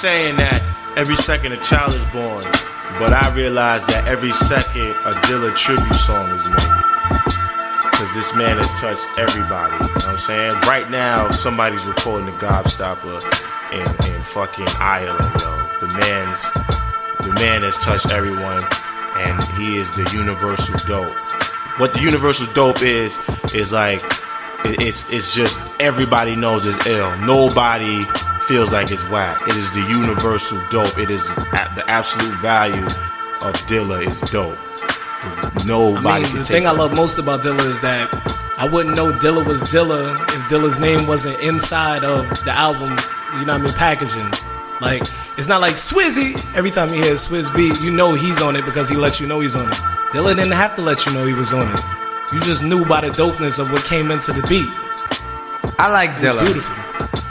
saying that every second a child is born, but I realize that every second a Dilla tribute song is made. Cause this man has touched everybody. You know what I'm saying? Right now, somebody's recording the Gobstopper in, in fucking Ireland, yo. The man's the man has touched everyone, and he is the universal dope. What the universal dope is is like it- it's it's just everybody knows it's ill. Nobody feels like it's whack. It is the universal dope. It is the absolute value of Dilla is dope. Nobody I mean, can the take thing I love most about Dilla is that I wouldn't know Dilla was Dilla if Dilla's name wasn't inside of the album, you know what I mean, packaging. Like, it's not like Swizzy. Every time you hear Swizz beat, you know he's on it because he lets you know he's on it. Dilla didn't have to let you know he was on it. You just knew by the dopeness of what came into the beat. I like It's Dilla beautiful.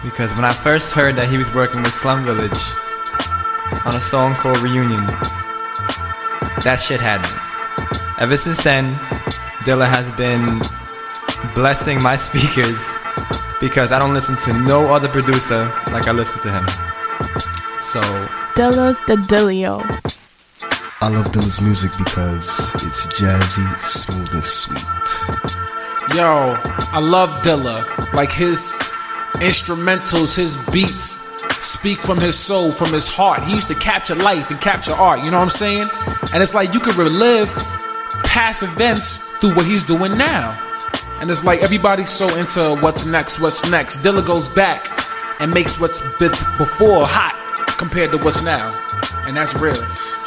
Because when I first heard that he was working with Slum Village on a song called Reunion, that shit had me. Ever since then, Dilla has been blessing my speakers because I don't listen to no other producer like I listen to him. So Dilla's the Dillio. I love Dilla's music because it's jazzy, smooth, and sweet. Yo, I love Dilla. Like his instrumentals, his beats speak from his soul, from his heart. He used to capture life and capture art, you know what I'm saying? And it's like you could relive past events through what he's doing now. And it's like everybody's so into what's next, what's next. Dilla goes back and makes what's before hot compared to what's now. And that's real.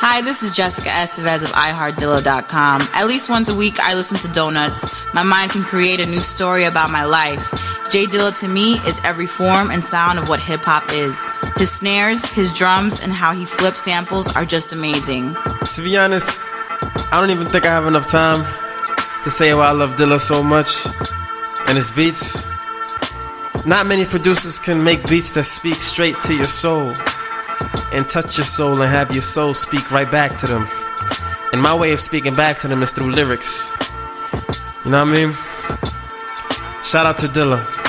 Hi, this is Jessica Estevez of iHeartDillo.com. At least once a week, I listen to Donuts. My mind can create a new story about my life. Jay Dilla to me is every form and sound of what hip hop is. His snares, his drums, and how he flips samples are just amazing. To be honest, I don't even think I have enough time to say why I love Dilla so much and his beats. Not many producers can make beats that speak straight to your soul and touch your soul and have your soul speak right back to them. And my way of speaking back to them is through lyrics. You know what I mean? Shout out to Dilla.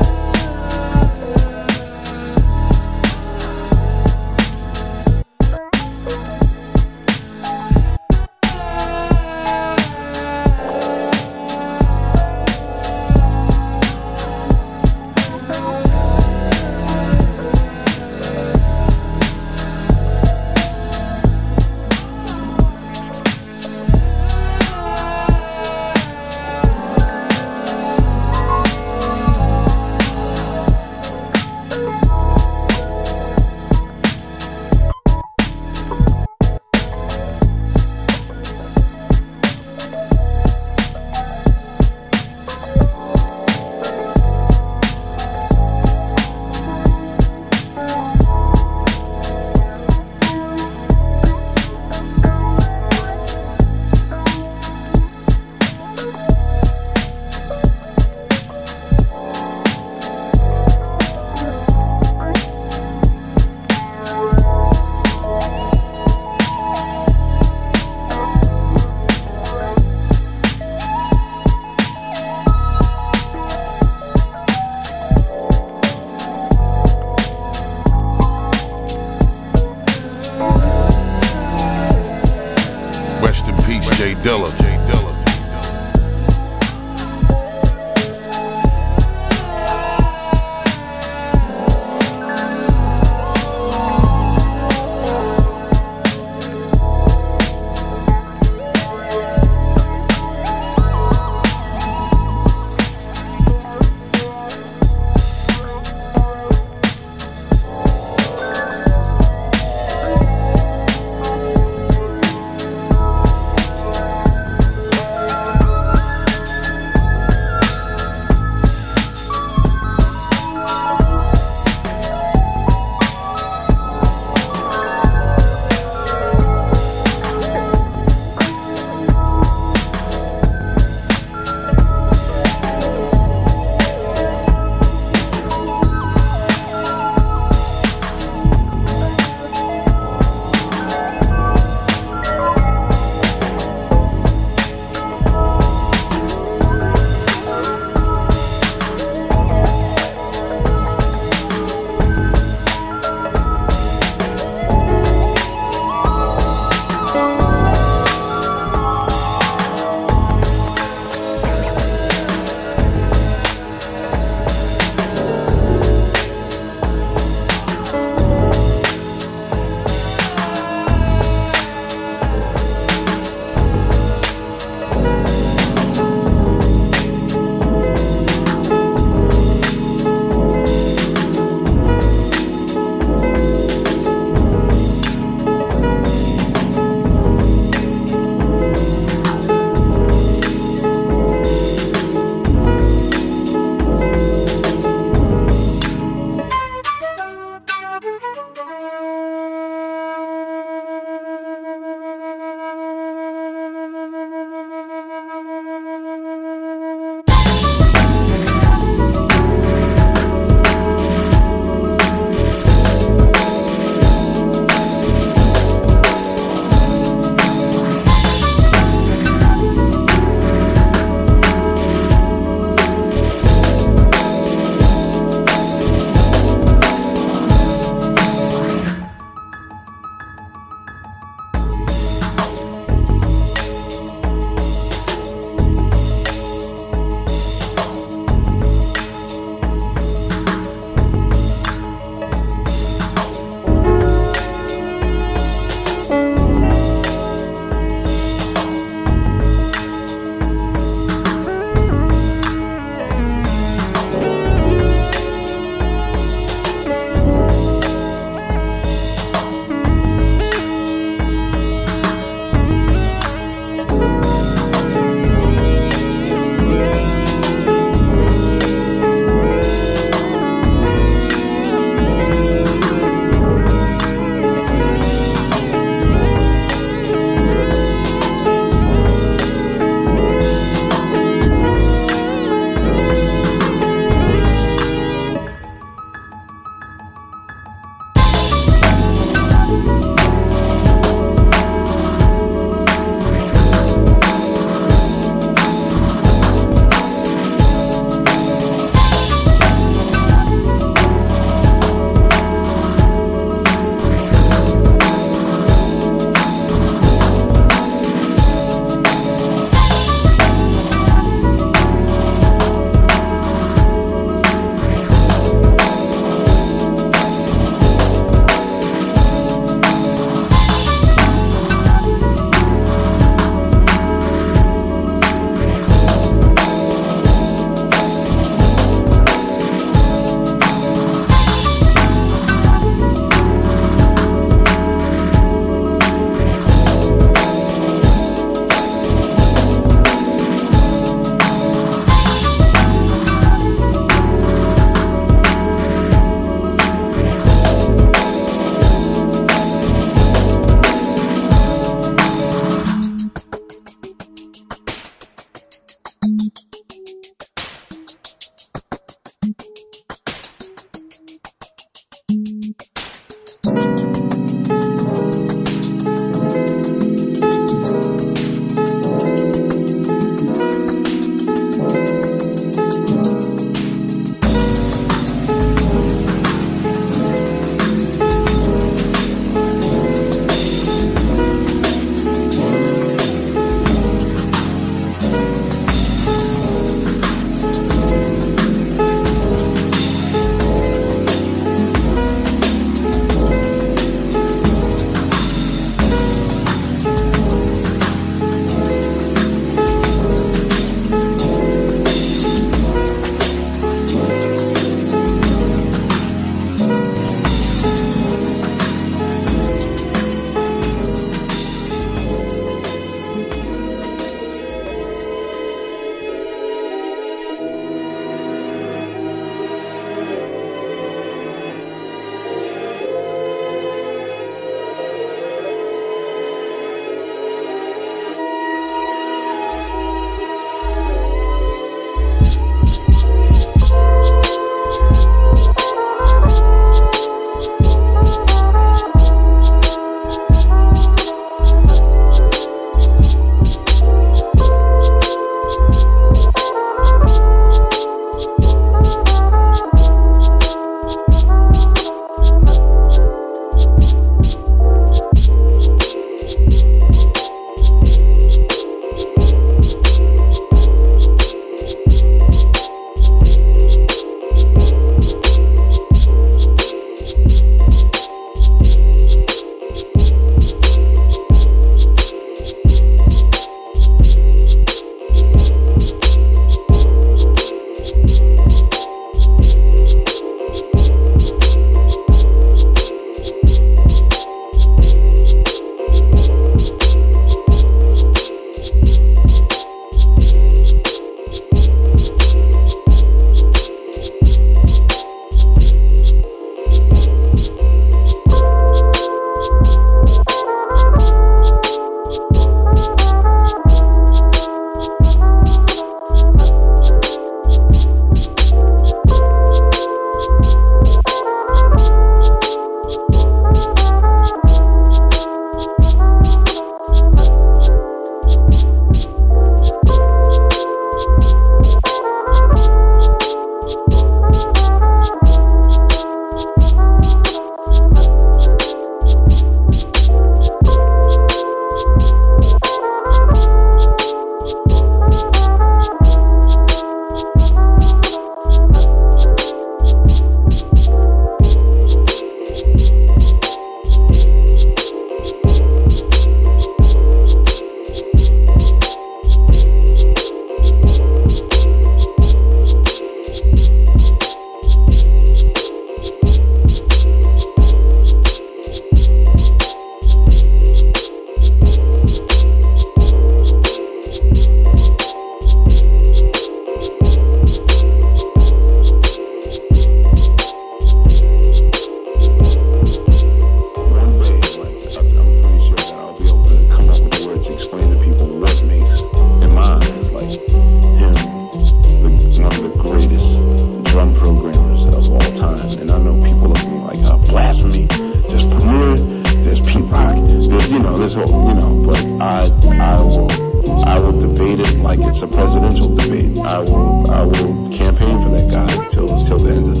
Like it's a presidential debate. I will I will campaign for that guy until until the end of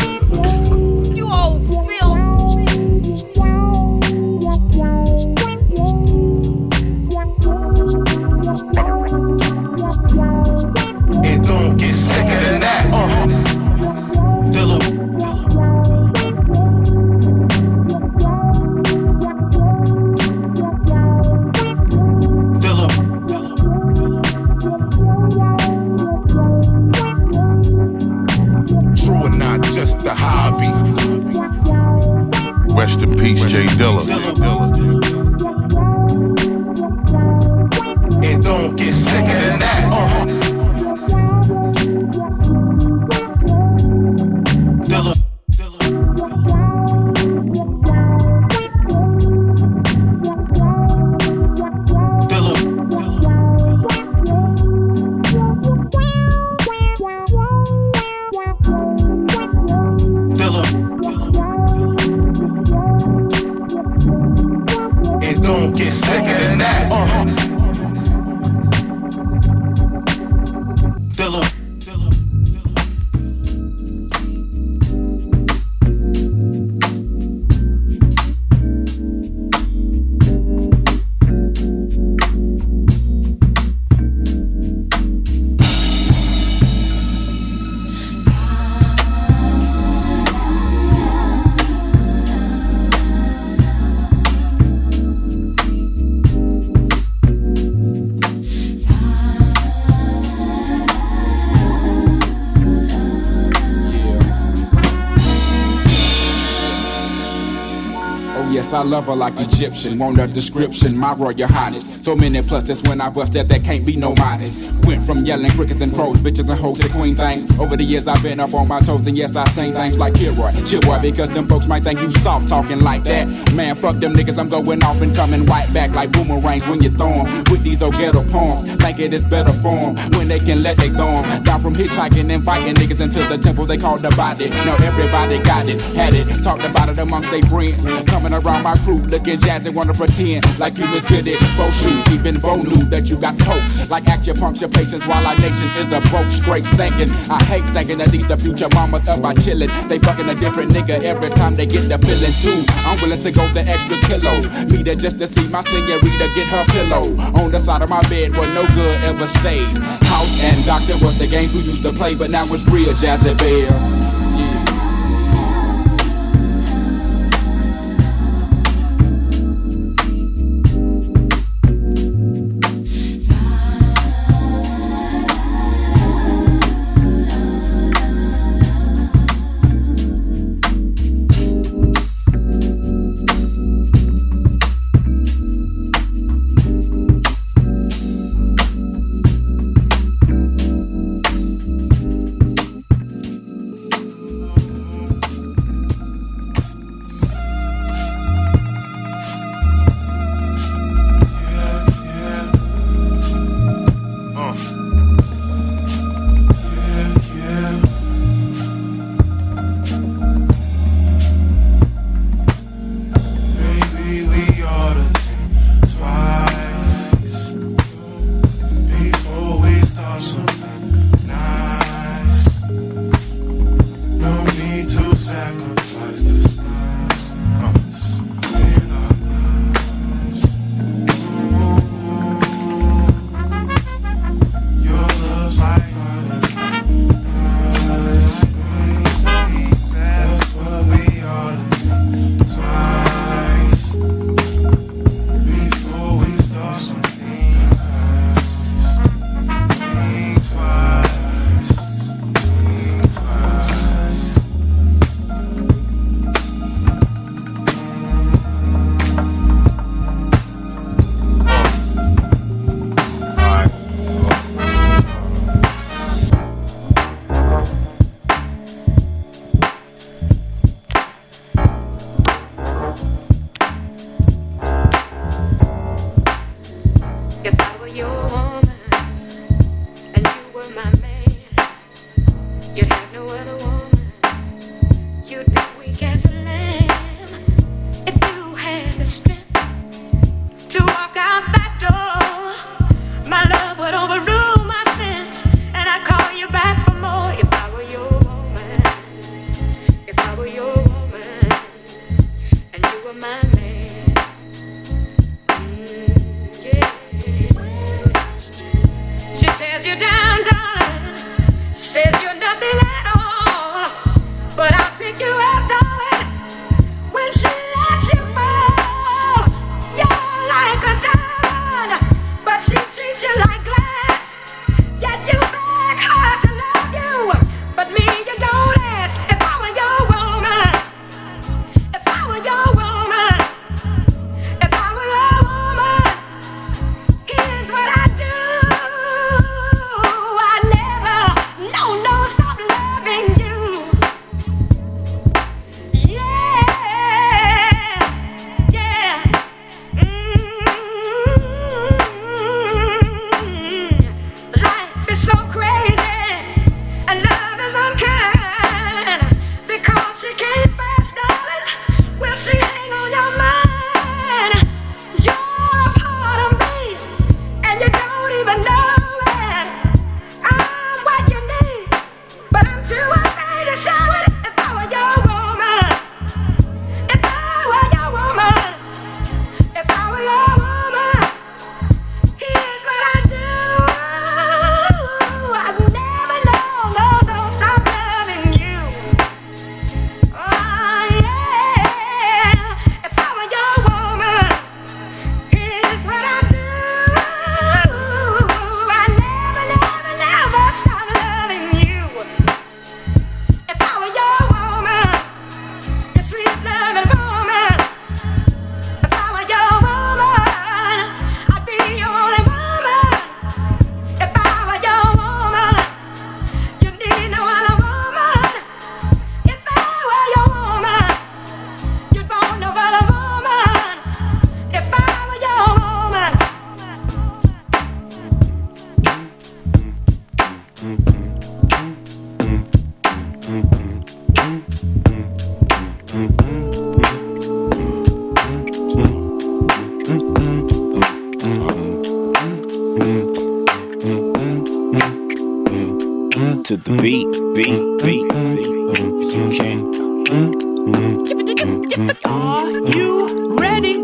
time. I love her like Egyptian. Want a description, my royal highness. So many pluses when I bust that, there can't be no minus. Went from yelling crickets and crows, bitches and hoes to queen things. Over the years I've been up on my toes, and yes, I sing things like Kilroy, Chilroy, because them folks might think you soft talking like that. Man, fuck them niggas, I'm going off and coming right back like boomerangs when you throw 'em. With these old ghetto poems, think it is better form when they can let they throw 'em. Down from hitchhiking and fighting niggas into the temple they call the body. Now everybody got it, had it, talked about it amongst their friends. Coming around my crew, looking jazzy, wanna pretend like you was good at faux shoes. Even Bo knew that you got poked like acupuncture patients while our nation is a broke, straight sinking. I hate thinking that these the future mamas of our chillin'. They fucking a different nigga every time they get the feeling too. I'm willing to go the extra kilo. Me there just to see my senorita get her pillow on the side of my bed where no good ever stayed. House and doctor was the games we used to play, but now it's real Jazzy Bear. Beat, beat, beat, beat. If you. Are you ready?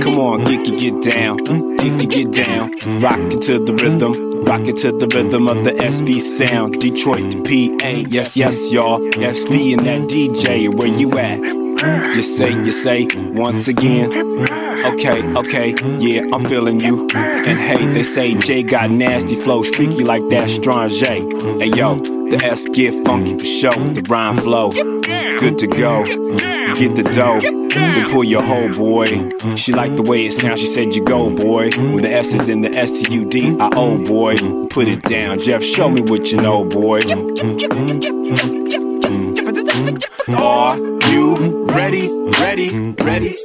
Come on, Geeky, get down. Geeky, get down. Rock it to the rhythm. Rock it to the rhythm of the SB sound. Detroit to PA. Yes, yes, y'all. SV and that DJ. Where you at? You say, you say, once again. Okay, okay, yeah, I'm feeling you. And hey, they say Jay got nasty flow, freaky like that Strange. Hey yo, the S get funky for show, the rhyme flow. Good to go. Get the dough, then pull your hoe, boy. She liked the way it sounds, she said you go, boy. With the S is in the S T U D, I owe, boy. Put it down, Jeff, show me what you know, boy. Mm-hmm. Mm-hmm. Mm-hmm. Are you ready, ready, ready?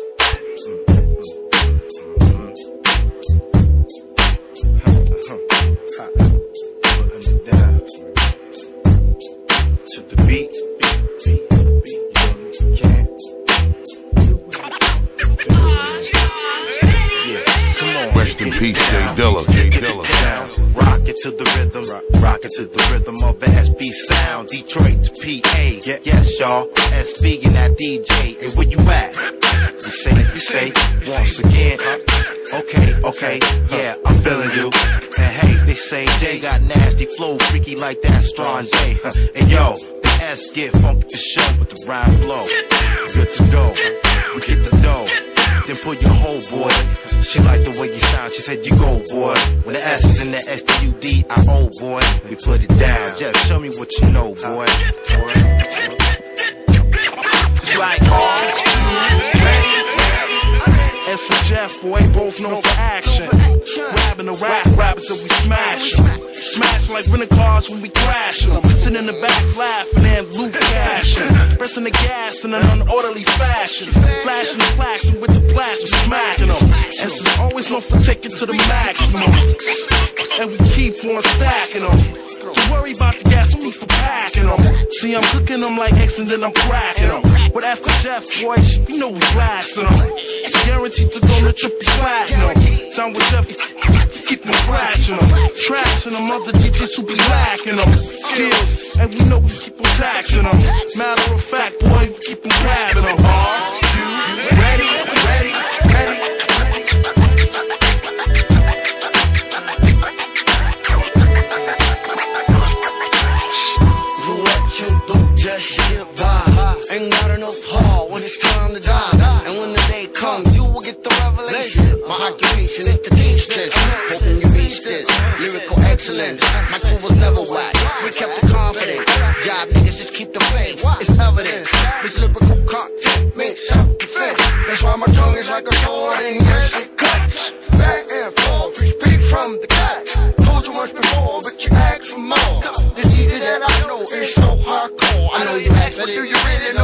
Rock it to the rhythm of the SB sound. Detroit to PA. Yeah, yes, y'all. SB and that DJ. And where you at? You say, you say, once again. Okay, okay, yeah, I'm feeling you. And hey, they say Jay got nasty flow, freaky like that strong J. And yo, the S get funky for show with the rhyme flow. Good to go. We get the dough. Then pull your whole boy. She liked the way you sound. She said you go, boy. When the S is in the S T U D, I owe, boy. We put it down. Jeff, show me what you know, boy. It's like, oh? And Jeff, boy, both known for action. Grabbing the rap rappers till we smash 'em. Smash like rental cars when we crash 'em. Sitting in the back laughing and loot cashing. Pressing the gas in an unorderly fashion. Flashing the flashing with the blast, we smacking them. And so always known for taking to the maximum. And we keep on stacking them. Don't worry about the gas, need for packing them. See, I'm cooking them like X and then I'm cracking them. But after Jeff, boy, you know we blasting them. It's guaranteed to go to triple platinum. Down with Jeff, keep them scratching them. Trashing them, other DJs who be lacking them. Skills, and we know we keep them taxing them. Matter of fact, boy, we keep them grabbing them. Are excellence. My crew was never whack. We kept the confidence. Job niggas just keep the faith. It's evidence. This lyrical content makes self-defense. That's why my tongue is like a sword and yes, it cuts. Back and forth, speak from the cut. Told you once before, but you ask for more. This DJ that I know is so hardcore. I know you ask, but do you really know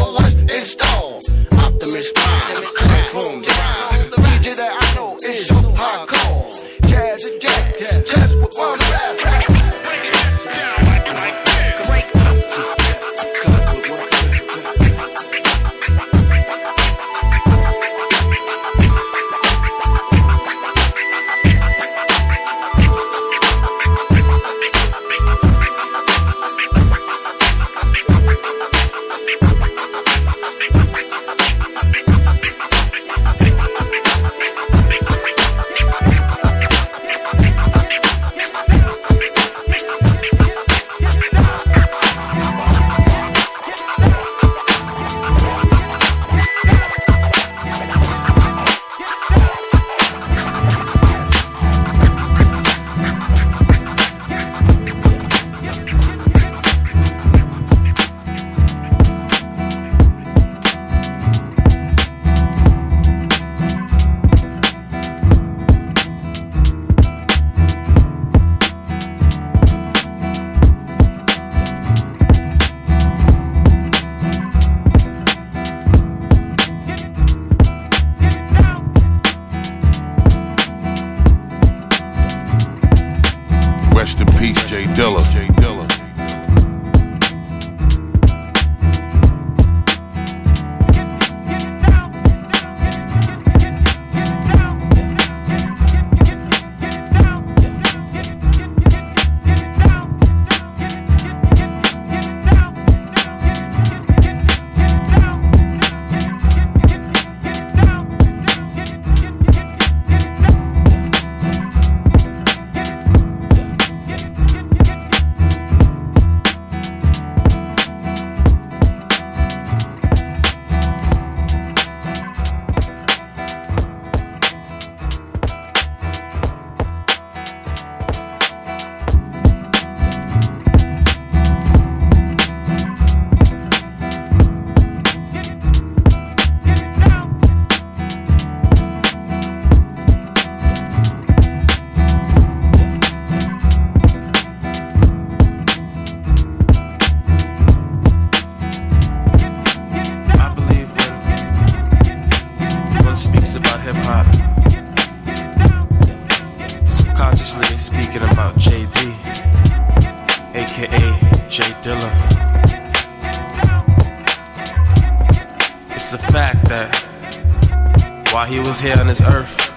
while he was here on this earth,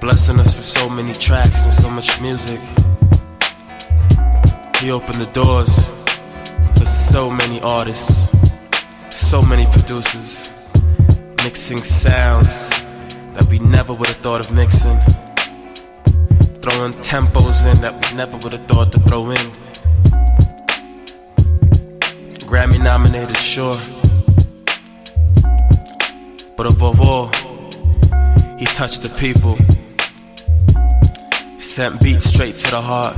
blessing us with so many tracks and so much music, he opened the doors for so many artists, so many producers, mixing sounds that we never would have thought of mixing, throwing tempos in that we never would have thought to throw in. Grammy nominated, sure. But above all, he touched the people, sent beats straight to the heart.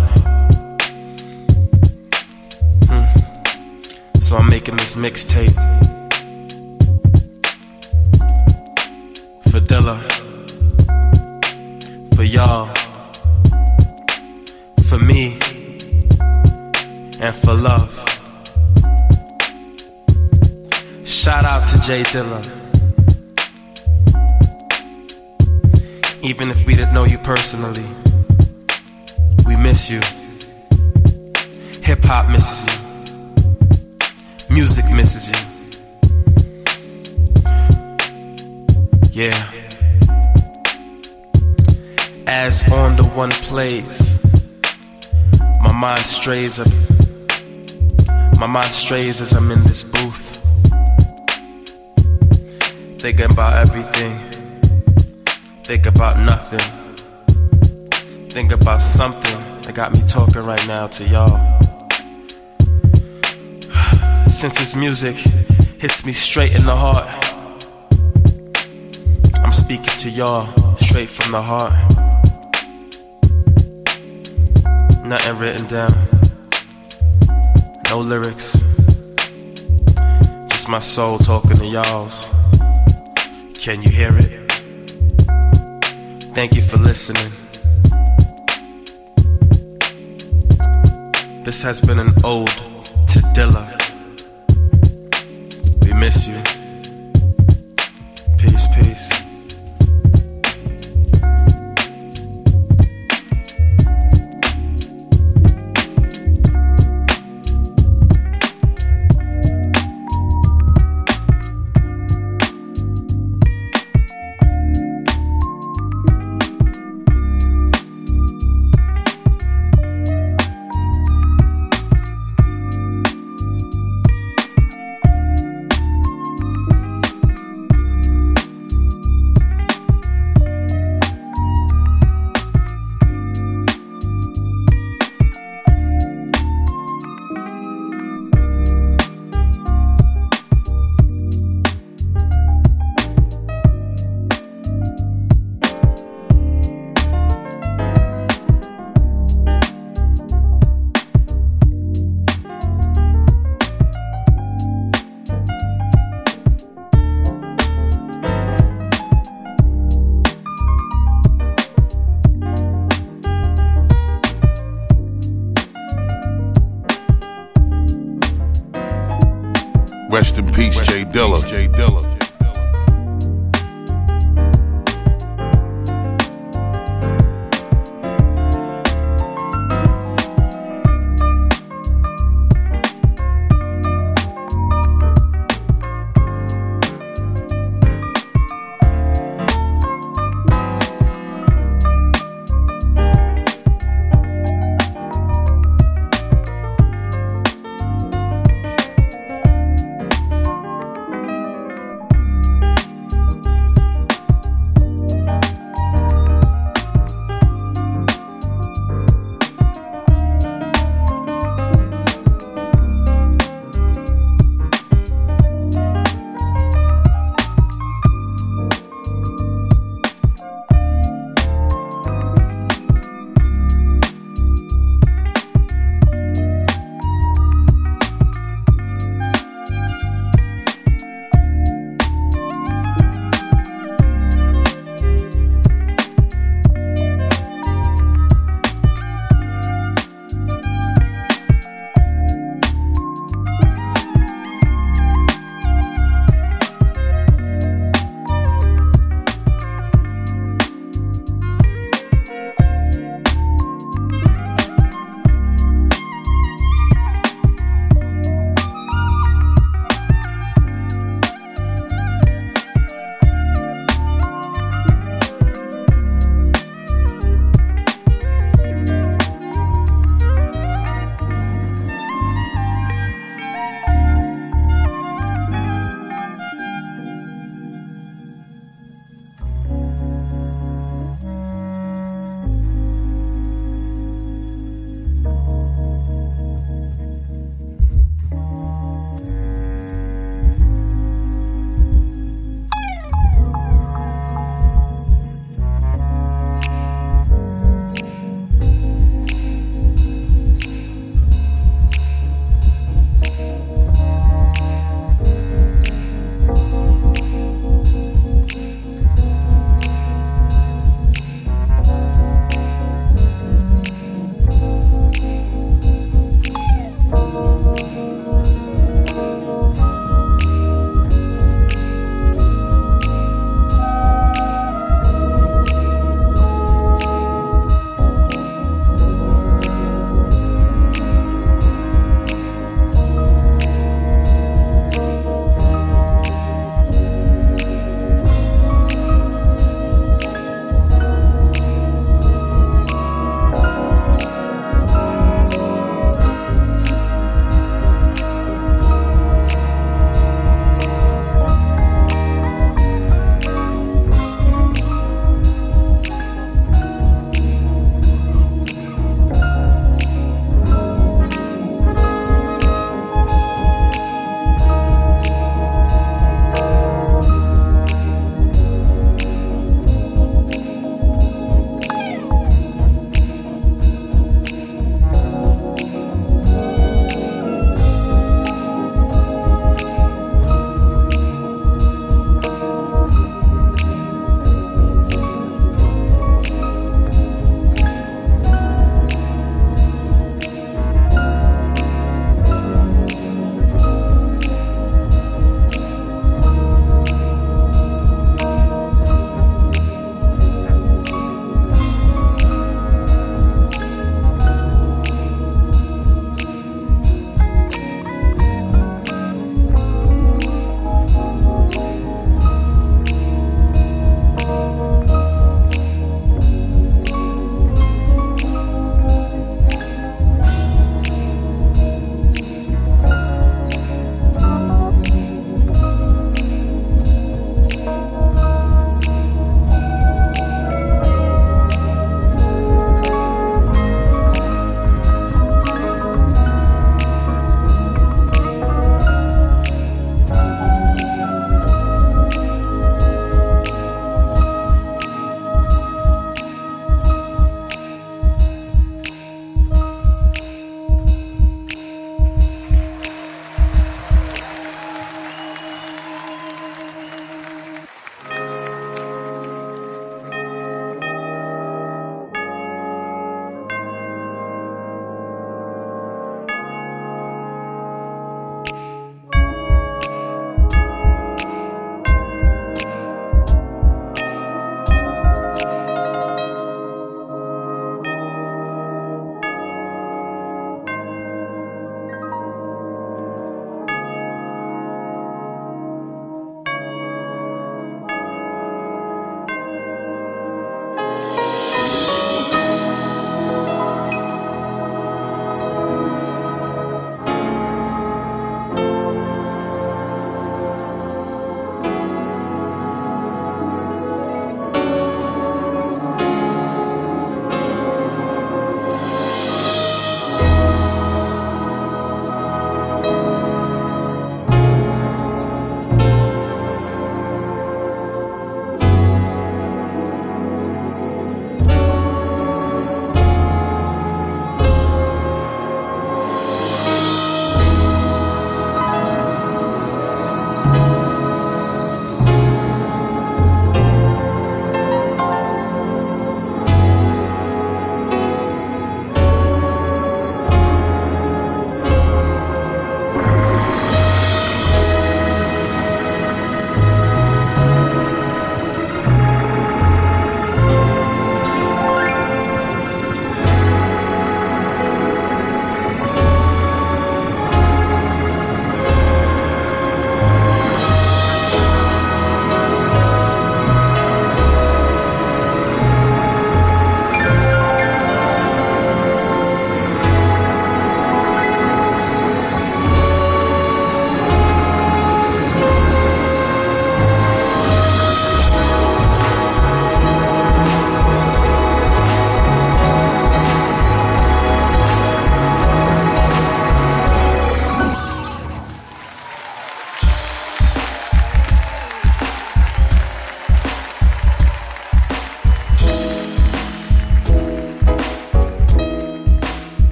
Hmm. So I'm making this mixtape for Dilla, for y'all, for me, and for love. Shout out to Jay Dilla. Even if we didn't know you personally, we miss you. Hip hop misses you. Music misses you. Yeah. As on the one plays, my mind strays up. My mind strays as I'm in this booth. Thinking about everything. Think about nothing. Think about something that got me talking right now to y'all. Since this music hits me straight in the heart, I'm speaking to y'all straight from the heart. Nothing written down, no lyrics, just my soul talking to y'all's. Can you hear it? Thank you for listening. This has been an ode to Dilla. We miss you.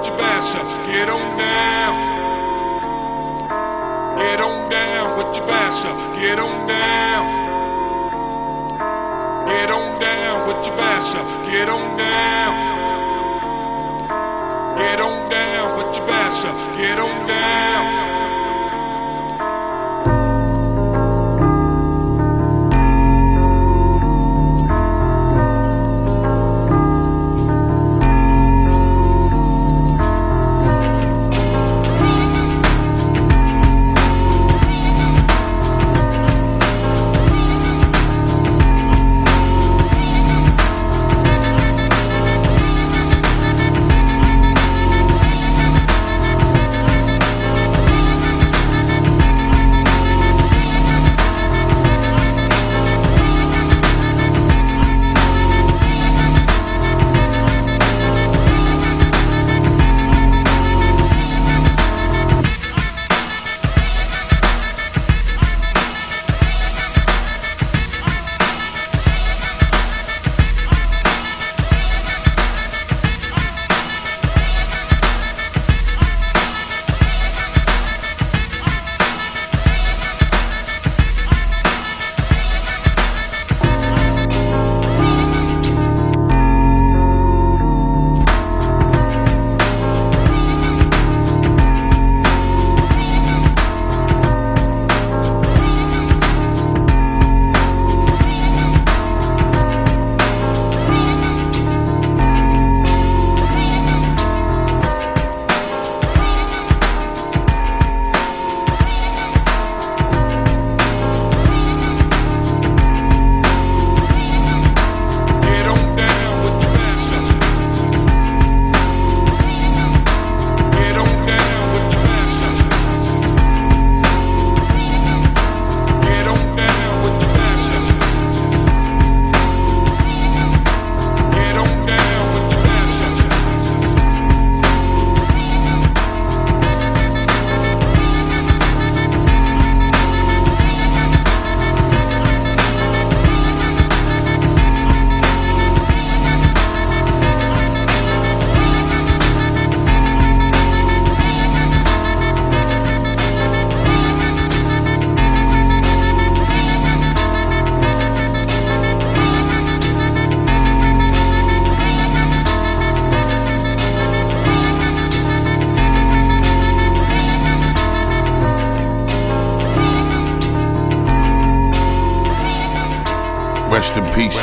With your basher. Get on down. Get on down with your basher. Get on down. Get on down with your basher. Get on down. Get on down with your basher. Get on down.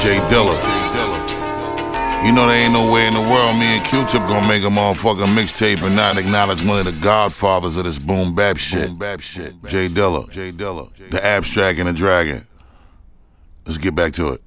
J Dilla. You know there ain't no way in the world me and Q-Tip gonna make a motherfucking mixtape and not acknowledge one of the godfathers of this boom bap shit. J Dilla. J Dilla. The abstract and the dragon. Let's get back to it.